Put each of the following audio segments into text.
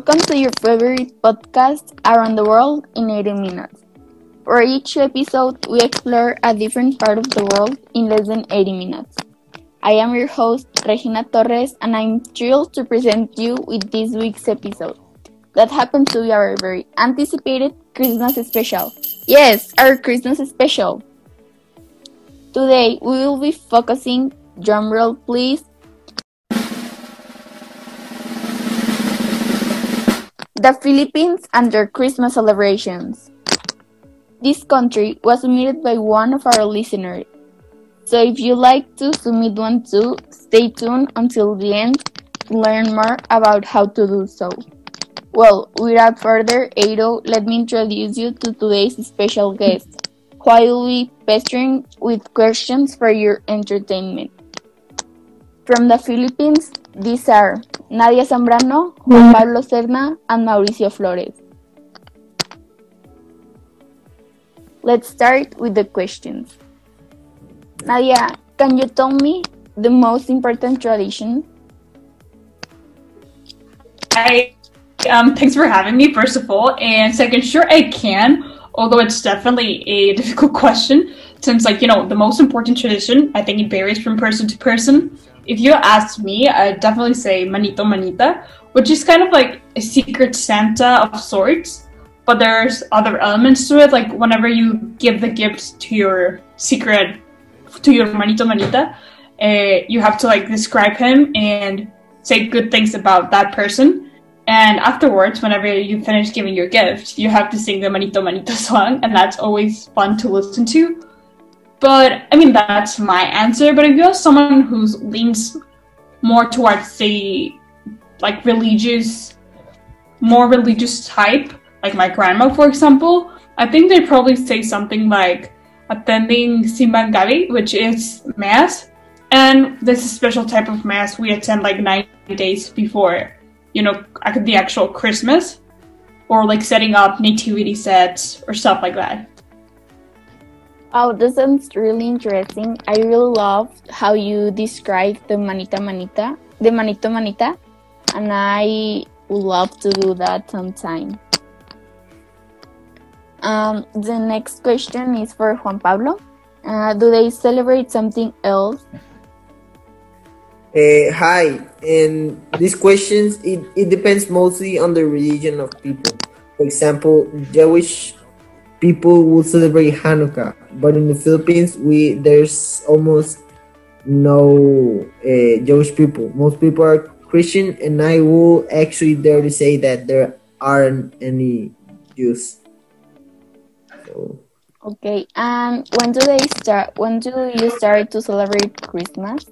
Welcome to your favorite podcast around the world in 80 minutes. For each episode, we explore a different part of the world in less than 80 minutes. I am your host, Regina Torres, and I'm thrilled to present you with this week's episode. That happens to be our very anticipated Christmas special. Yes, our Christmas special. Today, we will be focusing, drumroll please, The Philippines and their Christmas celebrations. This country was submitted by one of our listeners. So if you like to submit one too, stay tuned until the end to learn more about how to do so. Well, without further ado, let me introduce you to today's special guest, be pestering with questions for your entertainment. From the Philippines, these are Nadia Zambrano, Juan Pablo Serna, and Mauricio Flores. Let's start with the questions. Nadia, can you tell me the most important tradition? I um, thanks for having me, first of all. And second, sure I can, although it's definitely a difficult question since like, you know, the most important tradition, I think it varies from person to person if you ask me, I'd definitely say Manito Manita, which is kind of like a secret Santa of sorts. But there's other elements to it, like whenever you give the gift to your secret, to your Manito Manita, uh, you have to like describe him and say good things about that person. And afterwards, whenever you finish giving your gift, you have to sing the Manito Manita song, and that's always fun to listen to. But I mean, that's my answer. But if you're someone who leans more towards the like religious, more religious type, like my grandma, for example, I think they'd probably say something like attending Simbang Gabi, which is mass. And this is a special type of mass we attend like nine days before, you know, the actual Christmas, or like setting up nativity sets or stuff like that. Oh, this sounds really interesting. I really love how you describe the manita manita, the manito manita, and I would love to do that sometime. Um, the next question is for Juan Pablo. Uh, do they celebrate something else? Uh, hi, and these questions it, it depends mostly on the religion of people. For example, Jewish people will celebrate Hanukkah, but in the Philippines, we there's almost no uh, Jewish people. Most people are Christian, and I will actually dare to say that there aren't any Jews. So. Okay, and when do they start? When do you start to celebrate Christmas?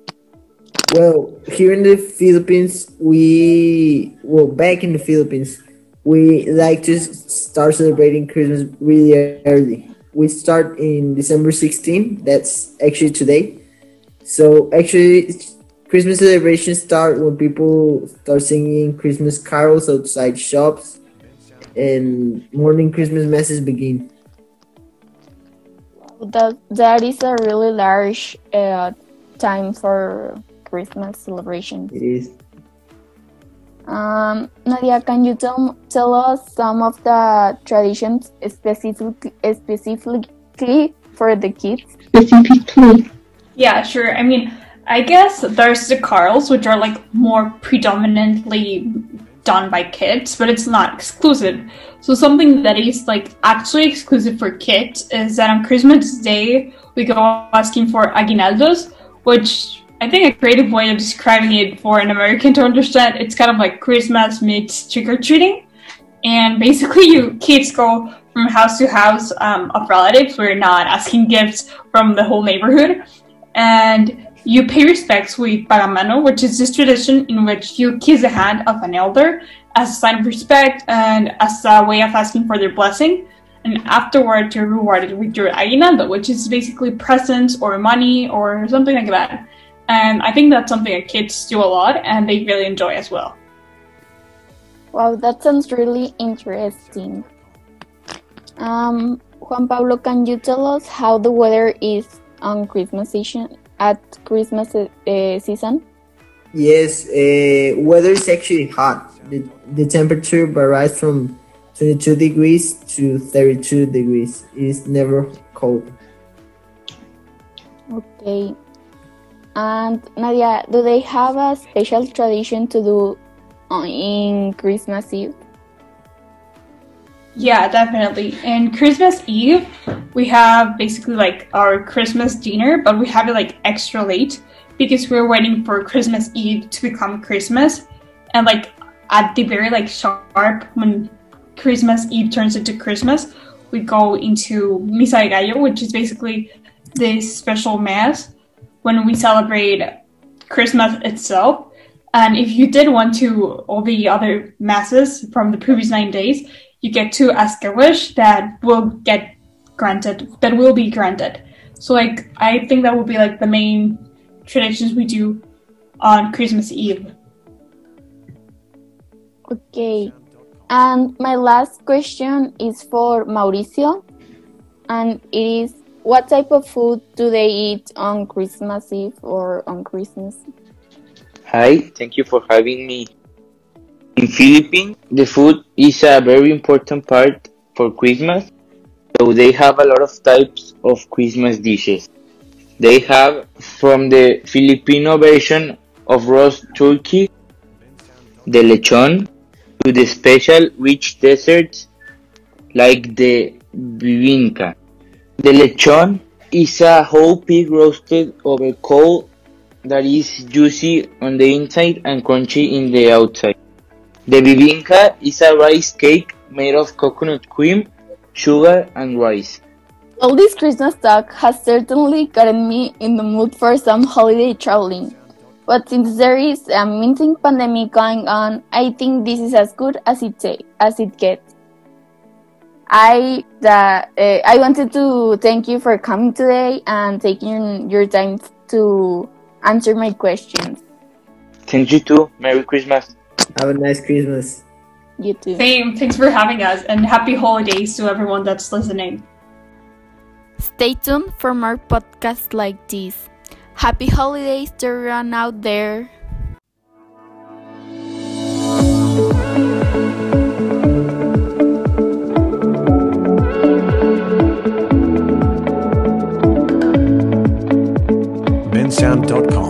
Well, here in the Philippines, we well back in the Philippines, we like to start celebrating Christmas really early. We start in December 16. That's actually today. So actually, Christmas celebrations start when people start singing Christmas carols outside shops, and morning Christmas masses begin. That that is a really large uh, time for Christmas celebration. It is. Um, Nadia, can you tell tell us some of the traditions specifically specifically for the kids? Specifically. Yeah, sure. I mean, I guess there's the carols, which are like more predominantly done by kids, but it's not exclusive. So something that is like actually exclusive for kids is that on Christmas Day we go asking for aguinaldos, which I think a creative way of describing it for an American to understand, it's kind of like Christmas meets trick or treating. And basically, you kids go from house to house um, of relatives. We're not asking gifts from the whole neighborhood. And you pay respects with pagmamano, which is this tradition in which you kiss the hand of an elder as a sign of respect and as a way of asking for their blessing. And afterward, you're rewarded with your aguinaldo, which is basically presents or money or something like that. And I think that's something that kids do a lot and they really enjoy as well. Wow, that sounds really interesting. Um, Juan Pablo, can you tell us how the weather is on Christmas season at Christmas uh, season? Yes, uh, weather is actually hot, The, the temperature varies from 22 degrees to 32 degrees. It's never cold. Okay. And Nadia, do they have a special tradition to do in Christmas Eve? Yeah, definitely. And Christmas Eve, we have basically like our Christmas dinner, but we have it like extra late because we're waiting for Christmas Eve to become Christmas. And like at the very like sharp when Christmas Eve turns into Christmas, we go into Misa de Gallo, which is basically this special mass when we celebrate Christmas itself. And if you did want to all the other masses from the previous nine days, you get to ask a wish that will get granted, that will be granted. So like I think that would be like the main traditions we do on Christmas Eve. Okay. And my last question is for Mauricio. And it is what type of food do they eat on Christmas Eve or on Christmas? Hi, thank you for having me. In Philippines, the food is a very important part for Christmas. So they have a lot of types of Christmas dishes. They have from the Filipino version of roast turkey, the lechon, to the special rich desserts like the bibingka. The lechon is a whole pig roasted over coal that is juicy on the inside and crunchy in the outside. The bibingka is a rice cake made of coconut cream, sugar, and rice. All this Christmas talk has certainly gotten me in the mood for some holiday traveling. But since there is a minting pandemic going on, I think this is as good as it as it gets. I that uh, I wanted to thank you for coming today and taking your time to answer my questions. Thank you too. Merry Christmas. Have a nice Christmas. You too. Same. Thanks for having us and happy holidays to everyone that's listening. Stay tuned for more podcasts like this. Happy holidays to everyone out there. bensound.com.